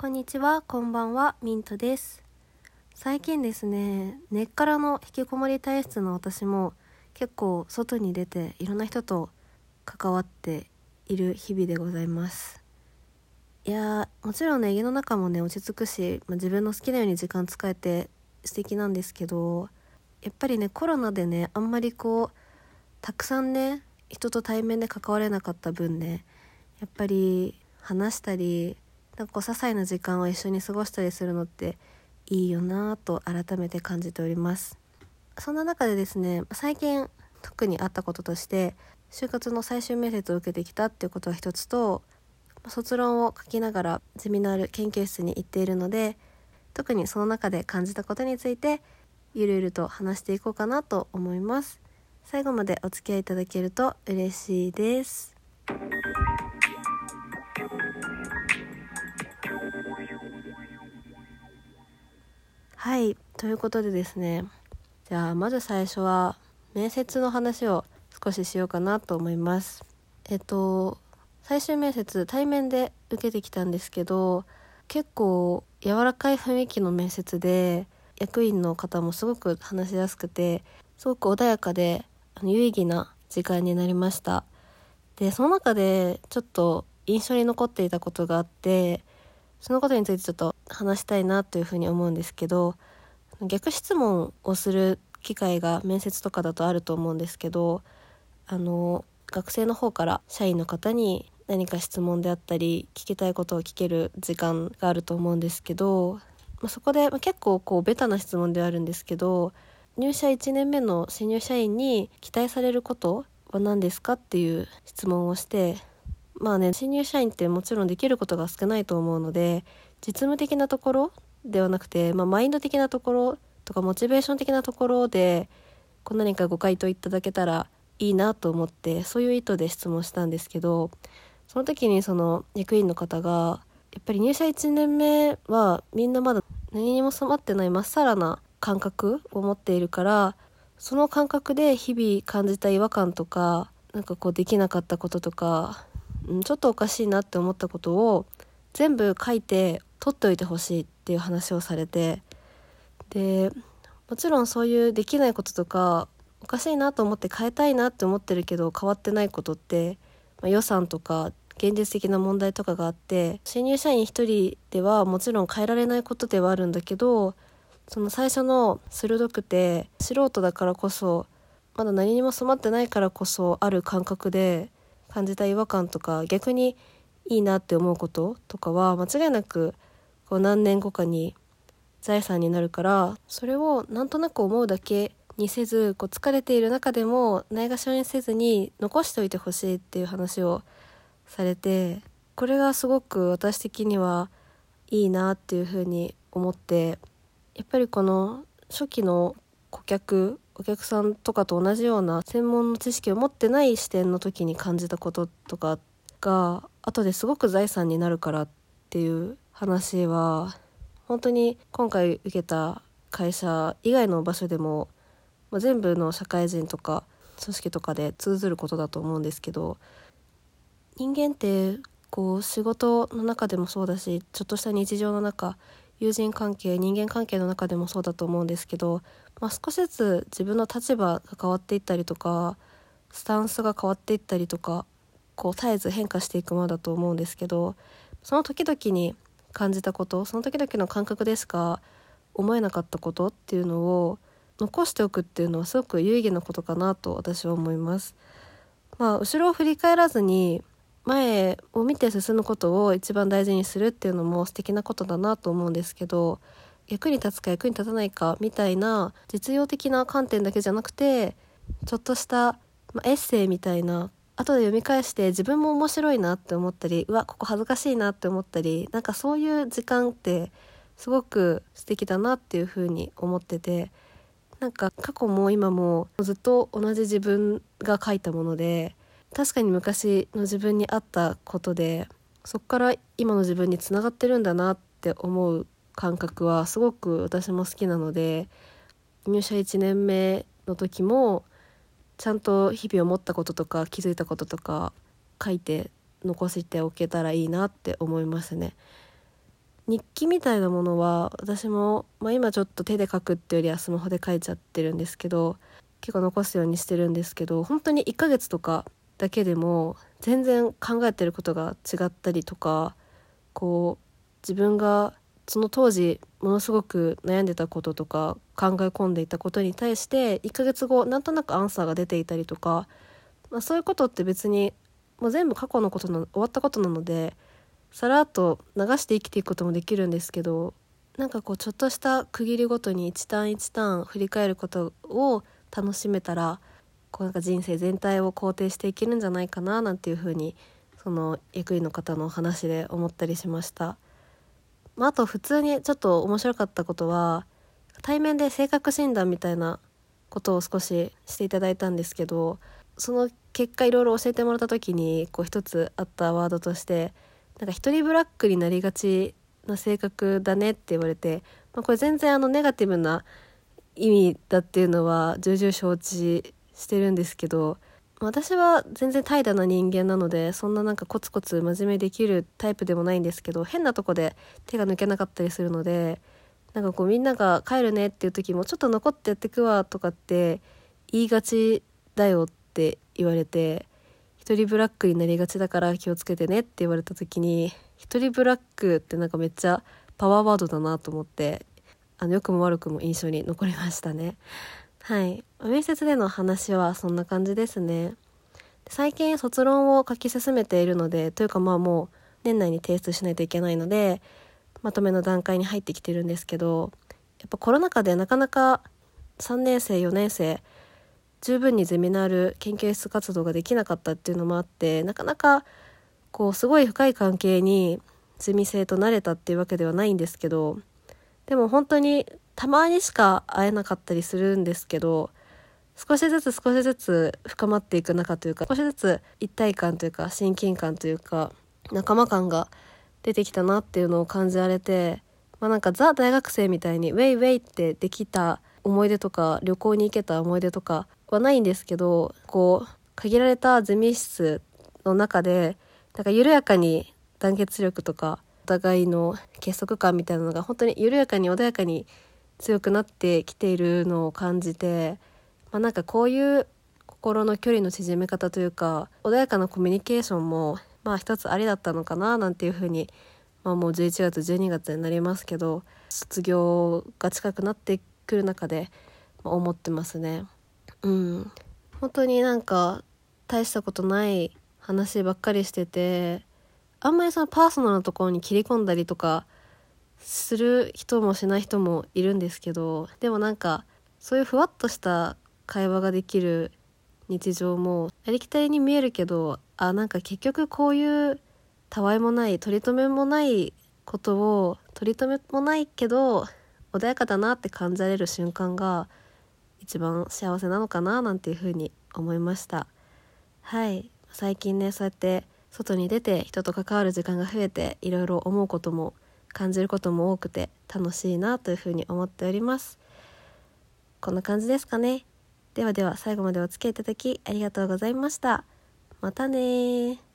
こんにちは、こんばんは、ミントです。最近ですね、根っからの引きこもり体質の私も結構外に出ていろんな人と関わっている日々でございます。いや、もちろんね、家の中もね、落ち着くし、まあ、自分の好きなように時間使えて素敵なんですけど、やっぱりね、コロナでね、あんまりこう、たくさんね、人と対面で関われなかった分ね、やっぱり話したり、なんかこう些細な時間を一緒に過ごしたりするのっていいよなぁと改めて感じております。そんな中でですね最近特にあったこととして就活の最終面接を受けてきたっていうことが一つと卒論を書きながらゼミナール研究室に行っているので特にその中で感じたことについてゆるゆると話していこうかなと思います。最後までお付き合いいただけると嬉しいです。はいということでですねじゃあまず最初は面接の話を少ししようかなと思います。えっと最終面接対面で受けてきたんですけど結構柔らかい雰囲気の面接で役員の方もすごく話しやすくてすごく穏やかであの有意義な時間になりました。でその中でちょっと印象に残っていたことがあってそのことについてちょっと話したいなというふうに思うんですけど逆質問をする機会が面接とかだとあると思うんですけどあの学生の方から社員の方に何か質問であったり聞きたいことを聞ける時間があると思うんですけど、まあ、そこで、まあ、結構こうベタな質問ではあるんですけど入社1年目の新入社員に期待されることは何ですかっていう質問をしてまあね新入社員ってもちろんできることが少ないと思うので実務的なところではなくて、まあ、マインド的なところとかモチベーション的なところでこう何かご回答いただけたらいいなと思ってそういう意図で質問したんですけどその時にその役員の方がやっぱり入社1年目はみんなまだ何にも染まってないまっさらな感覚を持っているからその感覚で日々感じた違和感とかなんかこうできなかったこととか、ちょっとおかしいなって思ったことを全部書いて取っておいてほしいっていう話をされてでもちろんそういうできないこととかおかしいなと思って変えたいなって思ってるけど変わってないことって、まあ、予算とか現実的な問題とかがあって新入社員一人ではもちろん変えられないことではあるんだけどその最初の鋭くて素人だからこそまだ何にも染まってないからこそある感覚で感じた違和感とか逆にいいなって思うこととかは間違いなくこう何年後かに財産になるからそれをなんとなく思うだけにせずこう疲れている中でもないがしろにせずに残しておいてほしいっていう話をされてこれがすごく私的にはいいなっていうふうに思ってやっぱりこの初期の顧客お客さんとかと同じような専門の知識を持ってない視点の時に感じたこととかが後ですごく財産になるからっていう話は本当に今回受けた会社以外の場所でも、まあ、全部の社会人とか組織とかで通ずることだと思うんですけど人間ってこう仕事の中でもそうだしちょっとした日常の中友人関係人間関係の中でもそうだと思うんですけど、まあ、少しずつ自分の立場が変わっていったりとかスタンスが変わっていったりとかこう絶えず変化していくものだと思うんですけどその時々に感じたことその時々の感覚でしか思えなかったことっていうのを残しておくっていうのはすごく有意義なことかなと私は思います。まあ、後ろを振り返らずに前を見て進むことを一番大事にするっていうのも素敵なことだなと思うんですけど役に立つか役に立たないかみたいな実用的な観点だけじゃなくてちょっとした、ま、エッセイみたいな後で読み返して自分も面白いなって思ったりうわここ恥ずかしいなって思ったりなんかそういう時間ってすごく素敵だなっていうふうに思っててなんか過去も今もずっと同じ自分が書いたもので確かに昔の自分にあったことでそこから今の自分につながってるんだなって思う感覚はすごく私も好きなので入社1年目の時もちゃんと日々思ったこととか気づいたこととか書いて残しておけたらいいなって思いますね。日記みたいなものは私も、まあ、今ちょっと手で書くっていうよりはスマホで書いちゃってるんですけど結構残すようにしてるんですけど本当に1ヶ月とかだけでも全然考えてることが違ったりとかこう自分がその当時ものすごく悩んでたこととか考え込んでいたことに対して1ヶ月後なんとなくアンサーが出ていたりとか、まあ、そういうことって別にもう全部過去のことの終わったことなのでさらっと流して生きていくこともできるんですけどなんかこうちょっとした区切りごとに一ターン一ターン振り返ることを楽しめたらこうなんか人生全体を肯定していけるんじゃないかななんていうふうにその役員の方の話で思ったりしました。まあ、あと普通にちょっと面白かったことは対面で性格診断みたいなことを少ししていただいたんですけどその結果いろいろ教えてもらった時にこう一つあったワードとしてなんか一人ブラックになりがちな性格だねって言われて、まあ、これ全然あのネガティブな意味だっていうのは重々承知してるんですけど私は全然怠惰な人間なのでそんななんかコツコツ真面目できるタイプでもないんですけど変なとこで手が抜けなかったりするのでなんかこうみんなが帰るねっていう時もちょっと残ってやってくわとかって言いがちだよって言われて一人ブラックになりがちだから気をつけてねって言われた時に一人ブラックってなんかめっちゃパワーワードだなと思ってあの良くも悪くも印象に残りましたね。はい。面接での話はそんな感じですね。最近卒論を書き進めているのでというかまあもう年内に提出しないといけないのでまとめの段階に入ってきてるんですけどやっぱコロナ禍でなかなか3年生4年生十分にゼミナール研究室活動ができなかったっていうのもあってなかなかこうすごい深い関係にゼミ生となれたっていうわけではないんですけどでも本当にたまにしか会えなかったりするんですけど少しずつ少しずつ深まっていく中というか少しずつ一体感というか親近感というか仲間感が出てきたなっていうのを感じられてまあなんかザ大学生みたいにウェイウェイってできた思い出とか旅行に行けた思い出とかはないんですけどこう限られたゼミ室の中でなんか緩やかに団結力とかお互いの結束感みたいなのが本当に緩やかに穏やかに強くなってきているのを感じて、まあ、なんかこういう心の距離の縮め方というか穏やかなコミュニケーションもまあ一つありだったのかななんていうふうに、まあ、もう11月12月になりますけど卒業が近くなってくる中で思ってますね。うん本当になんか大したことない話ばっかりしててあんまりそのパーソナルなところに切り込んだりとかする人もしない人もいるんですけどでもなんかそういうふわっとした会話ができる日常もありきたりに見えるけどあなんか結局こういうたわいもない取り留めもないことを取り留めもないけど穏やかだなって感じられる瞬間が一番幸せなのかななんていうふうに思いました。はい。最近ねそうやって外に出て人と関わる時間が増えていろいろ思うことも感じることも多くて楽しいなというふうに思っております。こんな感じですかね。ではでは最後までお付き合いいただきありがとうございました。またね